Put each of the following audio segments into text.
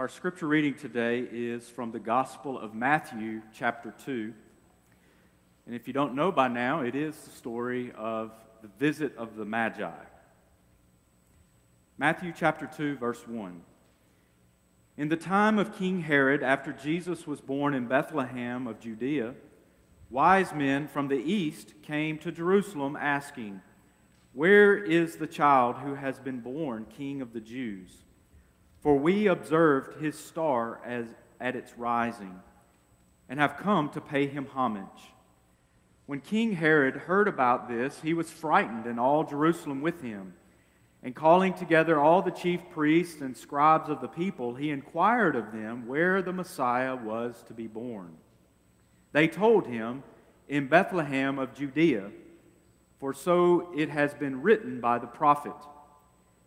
Our scripture reading today is from the Gospel of Matthew, chapter 2. And if you don't know by now, it is the story of the visit of the Magi. Matthew chapter 2, verse 1. In the time of King Herod, after Jesus was born in Bethlehem of Judea, wise men from the east came to Jerusalem asking, Where is the child who has been born King of the Jews? For we observed his star as, at its rising and have come to pay him homage. When King Herod heard about this, he was frightened, and all Jerusalem with him. And calling together all the chief priests and scribes of the people, he inquired of them where the Messiah was to be born. They told him, In Bethlehem of Judea, for so it has been written by the prophet.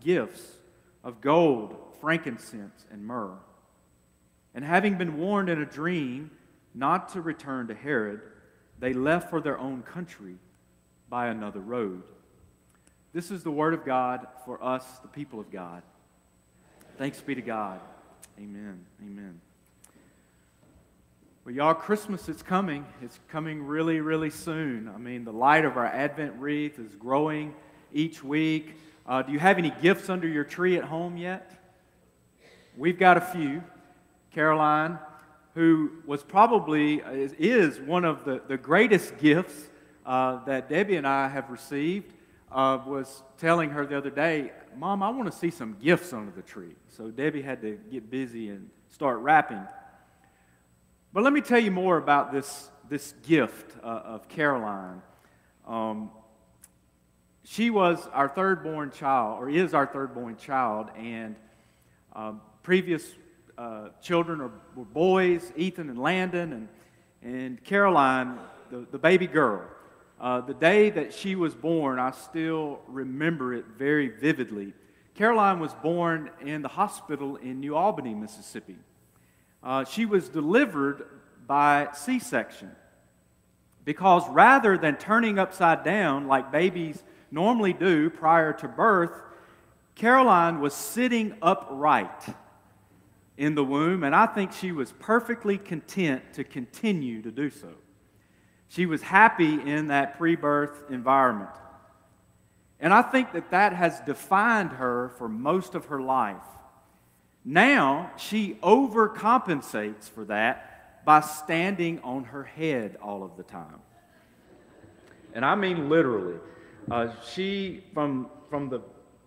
gifts of gold, frankincense, and myrrh. And having been warned in a dream not to return to Herod, they left for their own country by another road. This is the word of God for us, the people of God. Thanks be to God. Amen. Amen. Well, y'all, Christmas is coming. It's coming really, really soon. I mean, the light of our Advent wreath is growing each week. Uh, do you have any gifts under your tree at home yet? We've got a few. Caroline, who was probably, is, is one of the, the greatest gifts uh, that Debbie and I have received, uh, was telling her the other day, Mom, I want to see some gifts under the tree. So Debbie had to get busy and start wrapping. But let me tell you more about this, this gift uh, of Caroline. Um, she was our third born child, or is our third born child, and um, previous uh, children are, were boys, Ethan and Landon, and, and Caroline, the, the baby girl. Uh, the day that she was born, I still remember it very vividly. Caroline was born in the hospital in New Albany, Mississippi. Uh, she was delivered by C section because rather than turning upside down like babies normally do prior to birth, Caroline was sitting upright in the womb, and I think she was perfectly content to continue to do so. She was happy in that pre birth environment. And I think that that has defined her for most of her life. Now, she overcompensates for that by standing on her head all of the time. And I mean literally. Uh, she, from, from the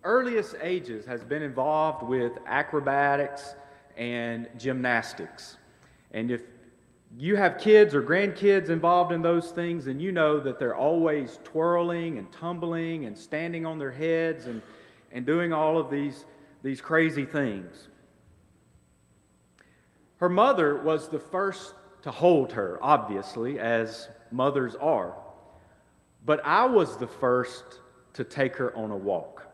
earliest ages, has been involved with acrobatics and gymnastics. And if you have kids or grandkids involved in those things, and you know that they're always twirling and tumbling and standing on their heads and, and doing all of these, these crazy things. Her mother was the first to hold her, obviously, as mothers are. But I was the first to take her on a walk.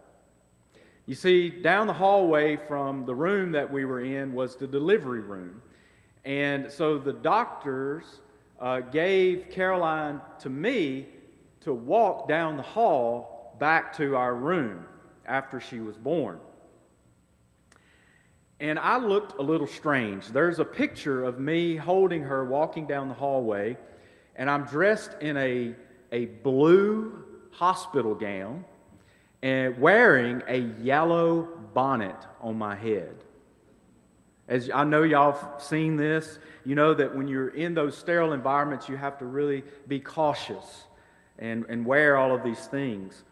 You see, down the hallway from the room that we were in was the delivery room. And so the doctors uh, gave Caroline to me to walk down the hall back to our room after she was born. And I looked a little strange. There's a picture of me holding her walking down the hallway, and I'm dressed in a a blue hospital gown and wearing a yellow bonnet on my head. As I know y'all have seen this, you know that when you're in those sterile environments, you have to really be cautious and, and wear all of these things.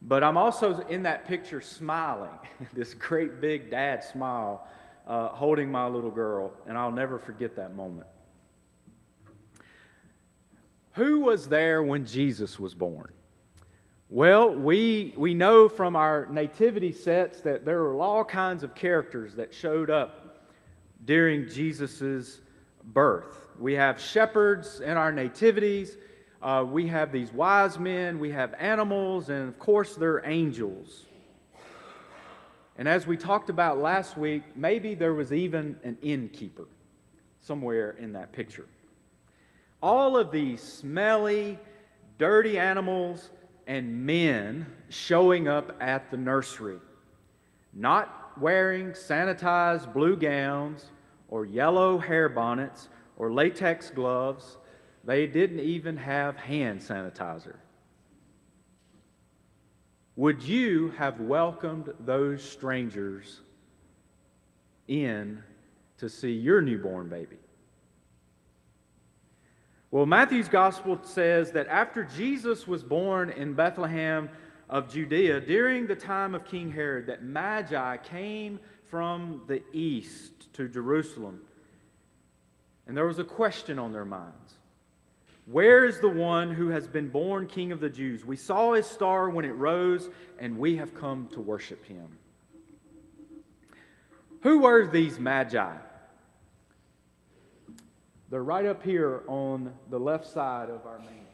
But I'm also in that picture smiling, this great big dad smile, uh, holding my little girl, and I'll never forget that moment. Who was there when Jesus was born? Well, we, we know from our nativity sets that there were all kinds of characters that showed up during Jesus' birth. We have shepherds in our nativities, uh, we have these wise men, we have animals, and of course, there are angels. And as we talked about last week, maybe there was even an innkeeper somewhere in that picture. All of these smelly, dirty animals and men showing up at the nursery, not wearing sanitized blue gowns or yellow hair bonnets or latex gloves. They didn't even have hand sanitizer. Would you have welcomed those strangers in to see your newborn baby? Well, Matthew's gospel says that after Jesus was born in Bethlehem of Judea, during the time of King Herod, that Magi came from the east to Jerusalem. And there was a question on their minds Where is the one who has been born King of the Jews? We saw his star when it rose, and we have come to worship him. Who were these Magi? They're right up here on the left side of our main.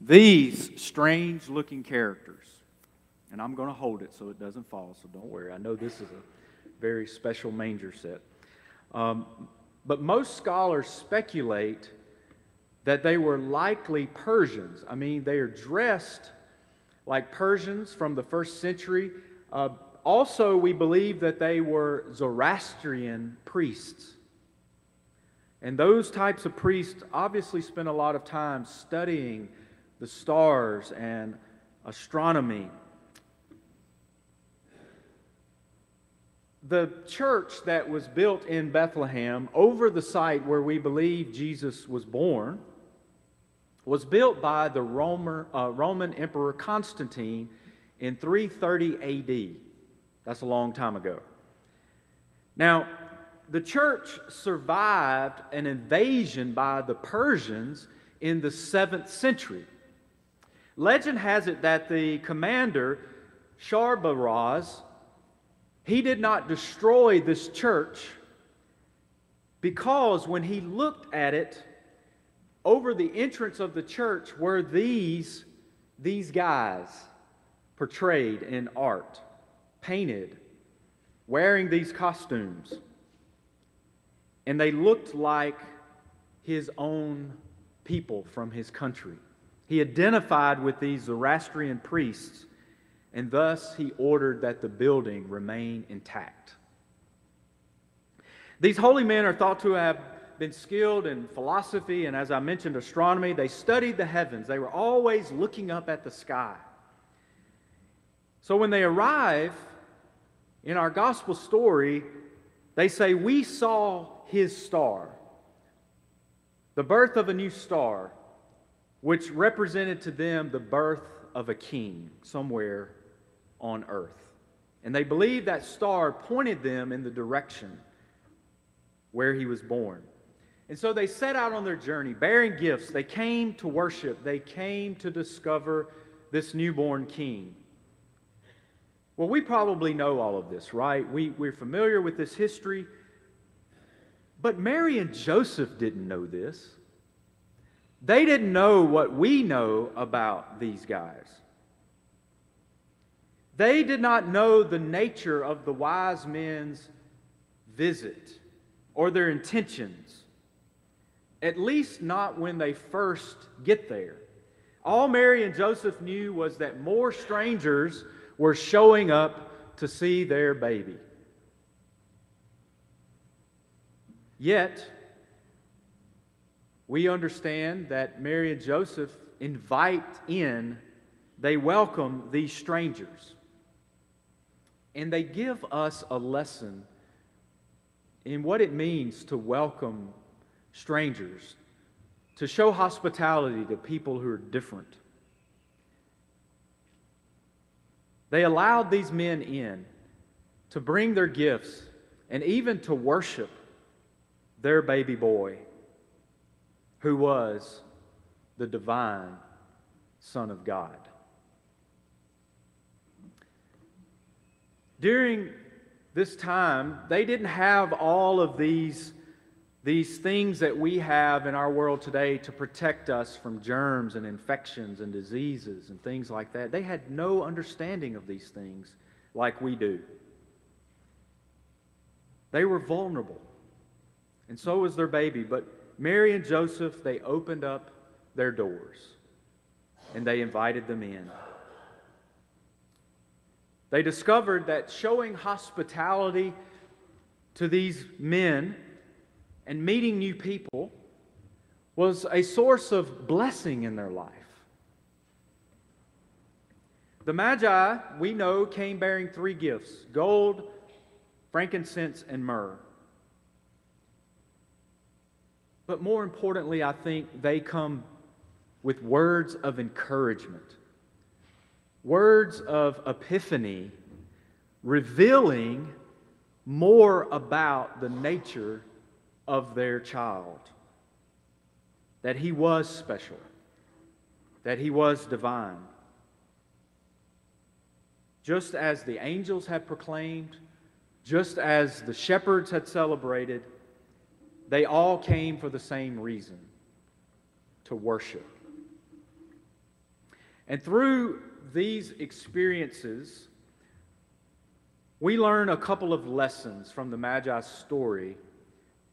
These strange looking characters, and I'm going to hold it so it doesn't fall, so don't worry. I know this is a very special manger set. Um, but most scholars speculate that they were likely Persians. I mean, they are dressed like Persians from the first century. Uh, also, we believe that they were Zoroastrian priests. And those types of priests obviously spent a lot of time studying the stars and astronomy. The church that was built in Bethlehem over the site where we believe Jesus was born was built by the Roman, uh, Roman Emperor Constantine in 330 AD. That's a long time ago. Now, the church survived an invasion by the Persians in the 7th century. Legend has it that the commander, Sharbaraz, he did not destroy this church because when he looked at it, over the entrance of the church were these, these guys portrayed in art painted, wearing these costumes. And they looked like his own people from his country. He identified with these Zoroastrian priests, and thus he ordered that the building remain intact. These holy men are thought to have been skilled in philosophy and, as I mentioned, astronomy. They studied the heavens, they were always looking up at the sky. So when they arrive in our gospel story, they say, We saw his star, the birth of a new star, which represented to them the birth of a king somewhere on earth. And they believed that star pointed them in the direction where he was born. And so they set out on their journey bearing gifts. They came to worship, they came to discover this newborn king. Well, we probably know all of this, right? We, we're familiar with this history. But Mary and Joseph didn't know this. They didn't know what we know about these guys. They did not know the nature of the wise men's visit or their intentions, at least not when they first get there. All Mary and Joseph knew was that more strangers were showing up to see their baby. Yet, we understand that Mary and Joseph invite in, they welcome these strangers. And they give us a lesson in what it means to welcome strangers, to show hospitality to people who are different. They allowed these men in to bring their gifts and even to worship their baby boy, who was the divine Son of God. During this time, they didn't have all of these, these things that we have in our world today to protect us from germs and infections and diseases and things like that. They had no understanding of these things like we do. They were vulnerable, and so was their baby. But Mary and Joseph, they opened up their doors and they invited them in. They discovered that showing hospitality to these men and meeting new people was a source of blessing in their life. The Magi, we know, came bearing three gifts gold, frankincense, and myrrh. But more importantly, I think they come with words of encouragement, words of epiphany, revealing more about the nature of their child. That he was special, that he was divine. Just as the angels had proclaimed, just as the shepherds had celebrated, they all came for the same reason to worship. And through these experiences, we learn a couple of lessons from the Magi's story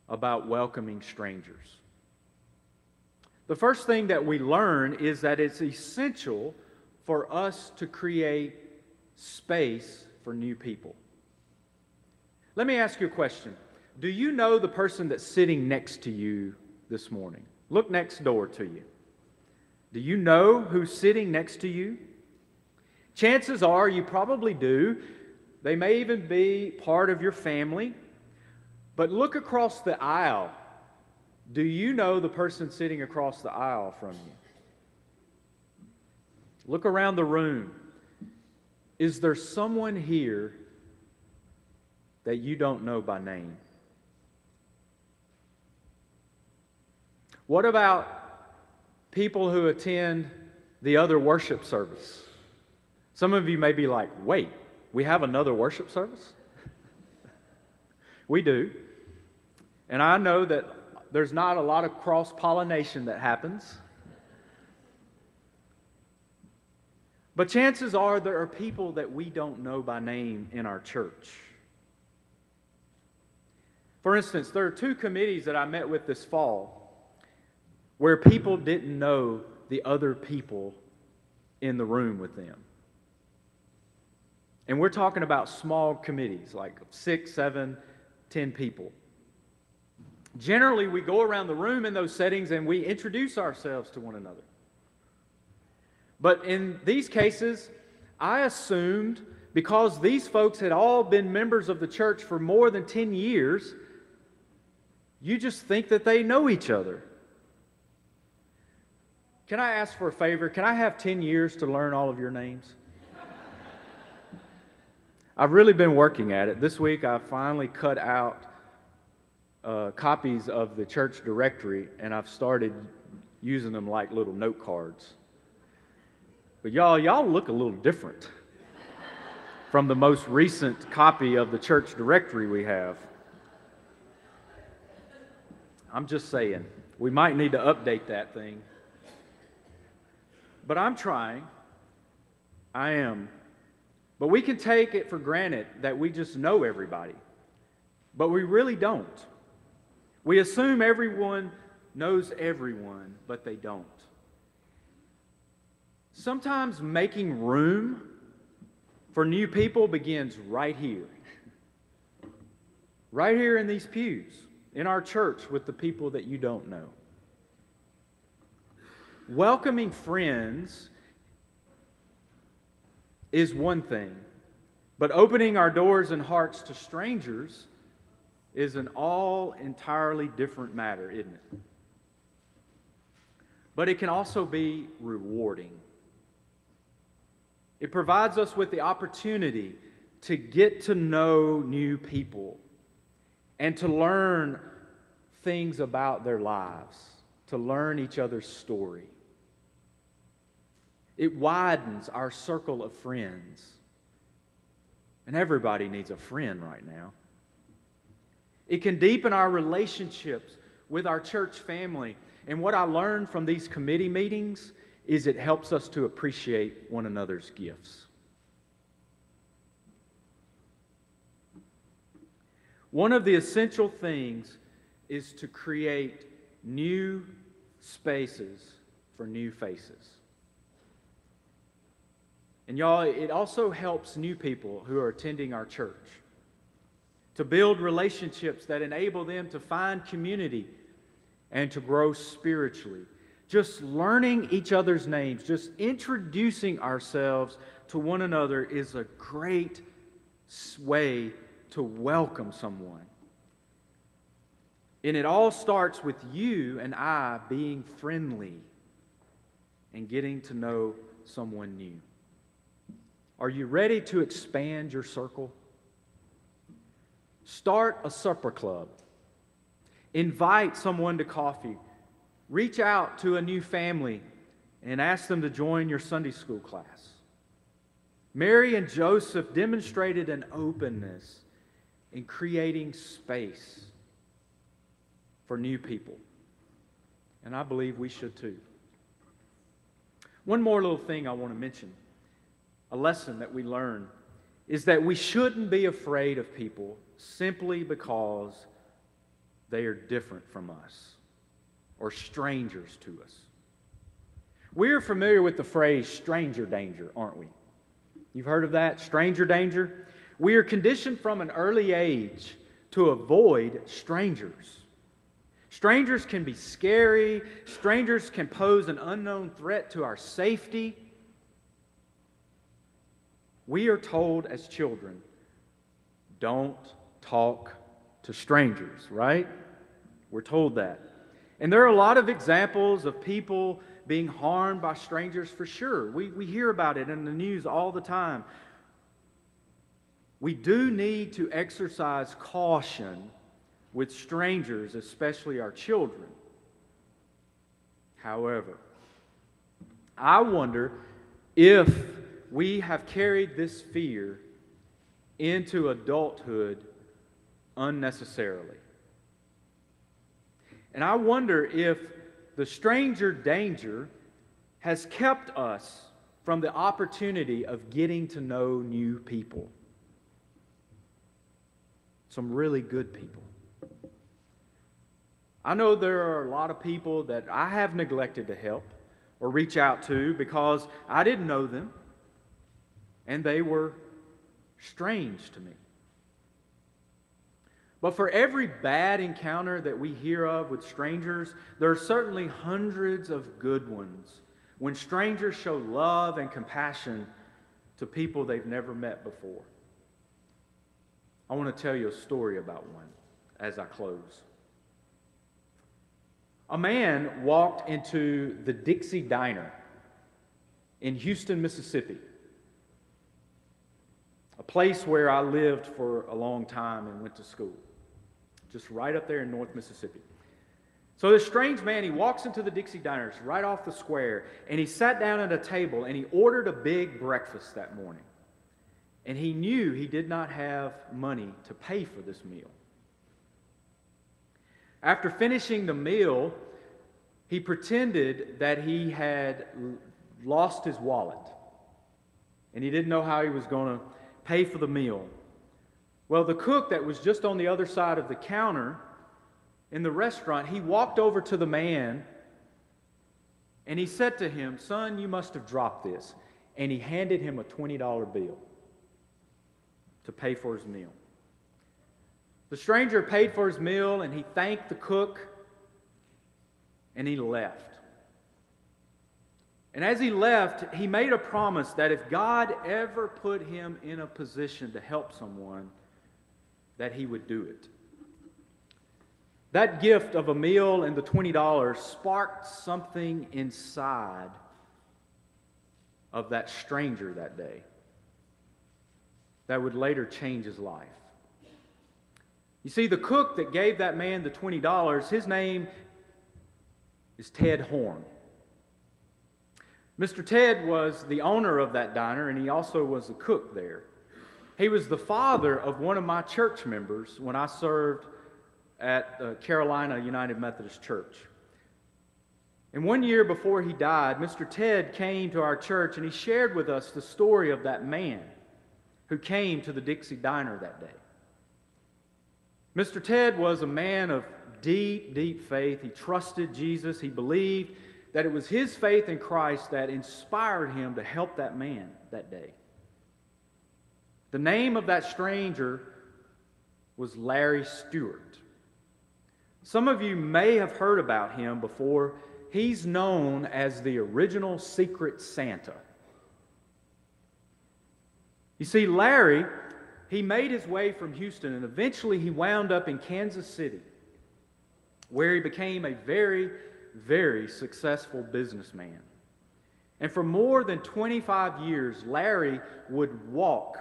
about welcoming strangers. The first thing that we learn is that it's essential for us to create space for new people. Let me ask you a question. Do you know the person that's sitting next to you this morning? Look next door to you. Do you know who's sitting next to you? Chances are you probably do. They may even be part of your family. But look across the aisle. Do you know the person sitting across the aisle from you? Look around the room. Is there someone here that you don't know by name? What about people who attend the other worship service? Some of you may be like, wait, we have another worship service? we do. And I know that there's not a lot of cross pollination that happens. But chances are there are people that we don't know by name in our church. For instance, there are two committees that I met with this fall where people didn't know the other people in the room with them. And we're talking about small committees, like six, seven, ten people. Generally, we go around the room in those settings and we introduce ourselves to one another. But in these cases, I assumed because these folks had all been members of the church for more than 10 years you just think that they know each other. Can I ask for a favor? Can I have 10 years to learn all of your names? I've really been working at it. This week I finally cut out uh, copies of the church directory and I've started using them like little note cards. But y'all, y'all look a little different from the most recent copy of the church directory we have. I'm just saying, we might need to update that thing. But I'm trying. I am. But we can take it for granted that we just know everybody. But we really don't. We assume everyone knows everyone, but they don't. Sometimes making room for new people begins right here. Right here in these pews in our church with the people that you don't know. Welcoming friends is one thing, But opening our doors and hearts to strangers is an all entirely different matter, isn't it? But it can also be rewarding. It provides us with the opportunity to get to know new people and to learn things about their lives, to learn each other's story. It widens our circle of friends. And everybody needs a friend right now. It can deepen our relationships with our church family. And what I learned from these committee meetings is it helps us to appreciate one another's gifts. One of the essential things is to create new spaces for new faces. And y'all, it also helps new people who are attending our church to build relationships that enable them to find community and to grow spiritually. Just learning each other's names, just introducing ourselves to one another is a great way to welcome someone. And it all starts with you and I being friendly and getting to know someone new. Are you ready to expand your circle? Start a supper club. Invite someone to coffee. Reach out to a new family and ask them to join your Sunday school class. Mary and Joseph demonstrated an openness in creating space for new people. And I believe we should too. One more little thing I want to mention a lesson that we learn is that we shouldn't be afraid of people simply because they are different from us or strangers to us. We're familiar with the phrase stranger danger, aren't we? You've heard of that? Stranger danger? We are conditioned from an early age to avoid strangers. Strangers can be scary, strangers can pose an unknown threat to our safety. We are told as children don't talk to strangers, right? We're told that. And there are a lot of examples of people being harmed by strangers for sure. We, we hear about it in the news all the time. We do need to exercise caution with strangers, especially our children. However, I wonder if we have carried this fear into adulthood unnecessarily. And I wonder if the stranger danger has kept us from the opportunity of getting to know new people. Some really good people. I know there are a lot of people that I have neglected to help or reach out to because I didn't know them and they were strange to me. But for every bad encounter that we hear of with strangers, there are certainly hundreds of good ones when strangers show love and compassion to people they've never met before. I want to tell you a story about one as I close. A man walked into the Dixie Diner in Houston, Mississippi a place where I lived for a long time and went to school, just right up there in North Mississippi. So this strange man, he walks into the Dixie Diners right off the square, and he sat down at a table and he ordered a big breakfast that morning. And he knew he did not have money to pay for this meal. After finishing the meal, he pretended that he had lost his wallet and he didn't know how he was going to pay for the meal. Well, the cook that was just on the other side of the counter in the restaurant, he walked over to the man and he said to him, Son, you must have dropped this. And he handed him a $20 bill to pay for his meal. The stranger paid for his meal and he thanked the cook and he left. And as he left, he made a promise that if God ever put him in a position to help someone, that he would do it. That gift of a meal and the $20 sparked something inside of that stranger that day that would later change his life. You see, the cook that gave that man the $20, his name is Ted Horn. Mr. Ted was the owner of that diner, and he also was the cook there. He was the father of one of my church members when I served at the Carolina United Methodist Church. And one year before he died, Mr. Ted came to our church and he shared with us the story of that man who came to the Dixie Diner that day. Mr. Ted was a man of deep, deep faith. He trusted Jesus. He believed that it was his faith in Christ that inspired him to help that man that day. The name of that stranger was Larry Stewart. Some of you may have heard about him before. He's known as the original Secret Santa. You see, Larry, he made his way from Houston and eventually he wound up in Kansas City, where he became a very, very successful businessman. And for more than 25 years, Larry would walk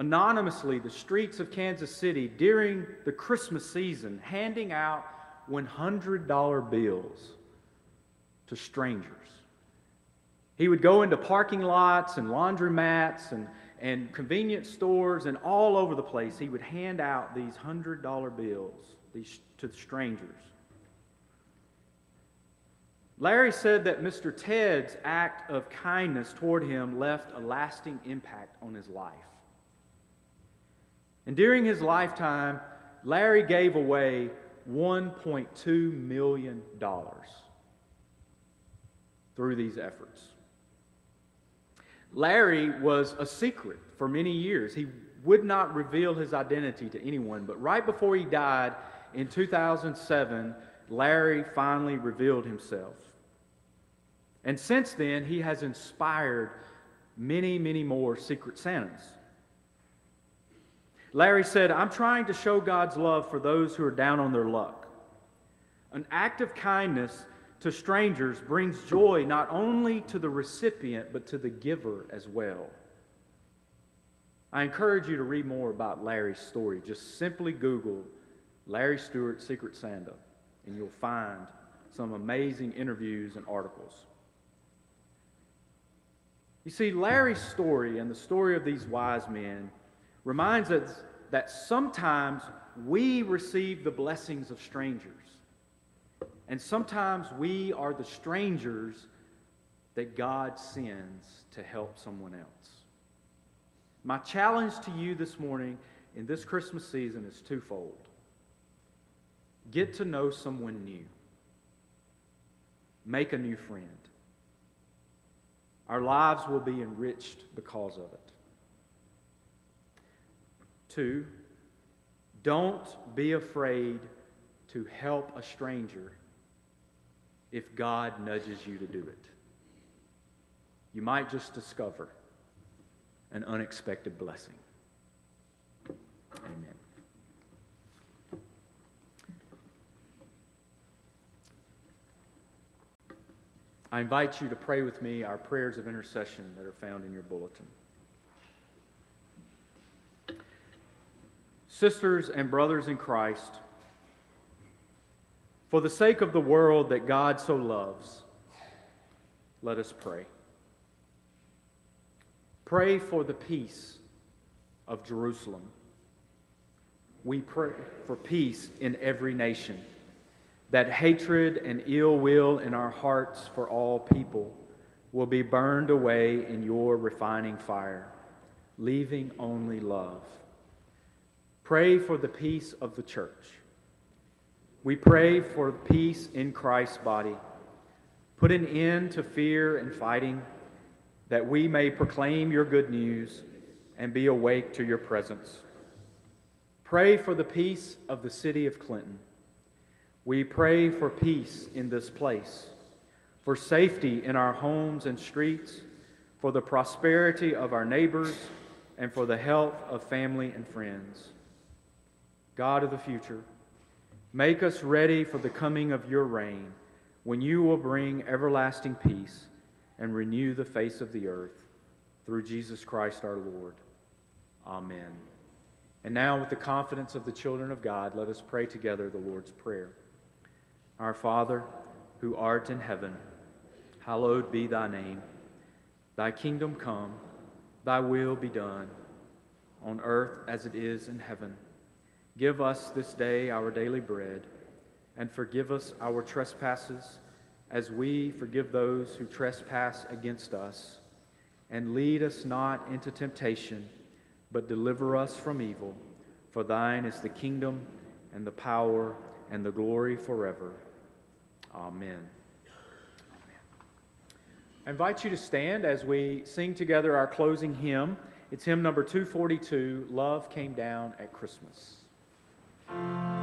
anonymously the streets of Kansas City during the Christmas season, handing out $100 bills to strangers. He would go into parking lots and laundromats and and convenience stores and all over the place, he would hand out these $100 bills these, to strangers. Larry said that Mr. Ted's act of kindness toward him left a lasting impact on his life. And during his lifetime, Larry gave away $1.2 million through these efforts. Larry was a secret for many years. He would not reveal his identity to anyone, but right before he died in 2007, Larry finally revealed himself. And since then, he has inspired many, many more Secret Santas. Larry said, I'm trying to show God's love for those who are down on their luck. An act of kindness to strangers brings joy not only to the recipient, but to the giver as well. I encourage you to read more about Larry's story. Just simply Google Larry Stewart Secret Santa, and you'll find some amazing interviews and articles. You see, Larry's story and the story of these wise men reminds us that sometimes we receive the blessings of strangers. And sometimes we are the strangers that God sends to help someone else. My challenge to you this morning in this Christmas season is twofold get to know someone new, make a new friend. Our lives will be enriched because of it. Two, don't be afraid to help a stranger if God nudges you to do it. You might just discover an unexpected blessing. Amen. I invite you to pray with me our prayers of intercession that are found in your bulletin. Sisters and brothers in Christ, for the sake of the world that God so loves, let us pray. Pray for the peace of Jerusalem. We pray for peace in every nation, that hatred and ill will in our hearts for all people will be burned away in your refining fire, leaving only love. Pray for the peace of the church we pray for peace in Christ's body. Put an end to fear and fighting, that we may proclaim your good news and be awake to your presence. Pray for the peace of the city of Clinton. We pray for peace in this place, for safety in our homes and streets, for the prosperity of our neighbors, and for the health of family and friends. God of the future, make us ready for the coming of your reign, when you will bring everlasting peace and renew the face of the earth. Through Jesus Christ our Lord. Amen. And now, with the confidence of the children of God, let us pray together the Lord's Prayer. Our Father, who art in heaven, hallowed be thy name. Thy kingdom come, thy will be done, on earth as it is in heaven. Give us this day our daily bread, and forgive us our trespasses, as we forgive those who trespass against us. And lead us not into temptation, but deliver us from evil. For thine is the kingdom, and the power, and the glory forever. Amen. I invite you to stand as we sing together our closing hymn. It's hymn number 242 Love Came Down at Christmas. Bye.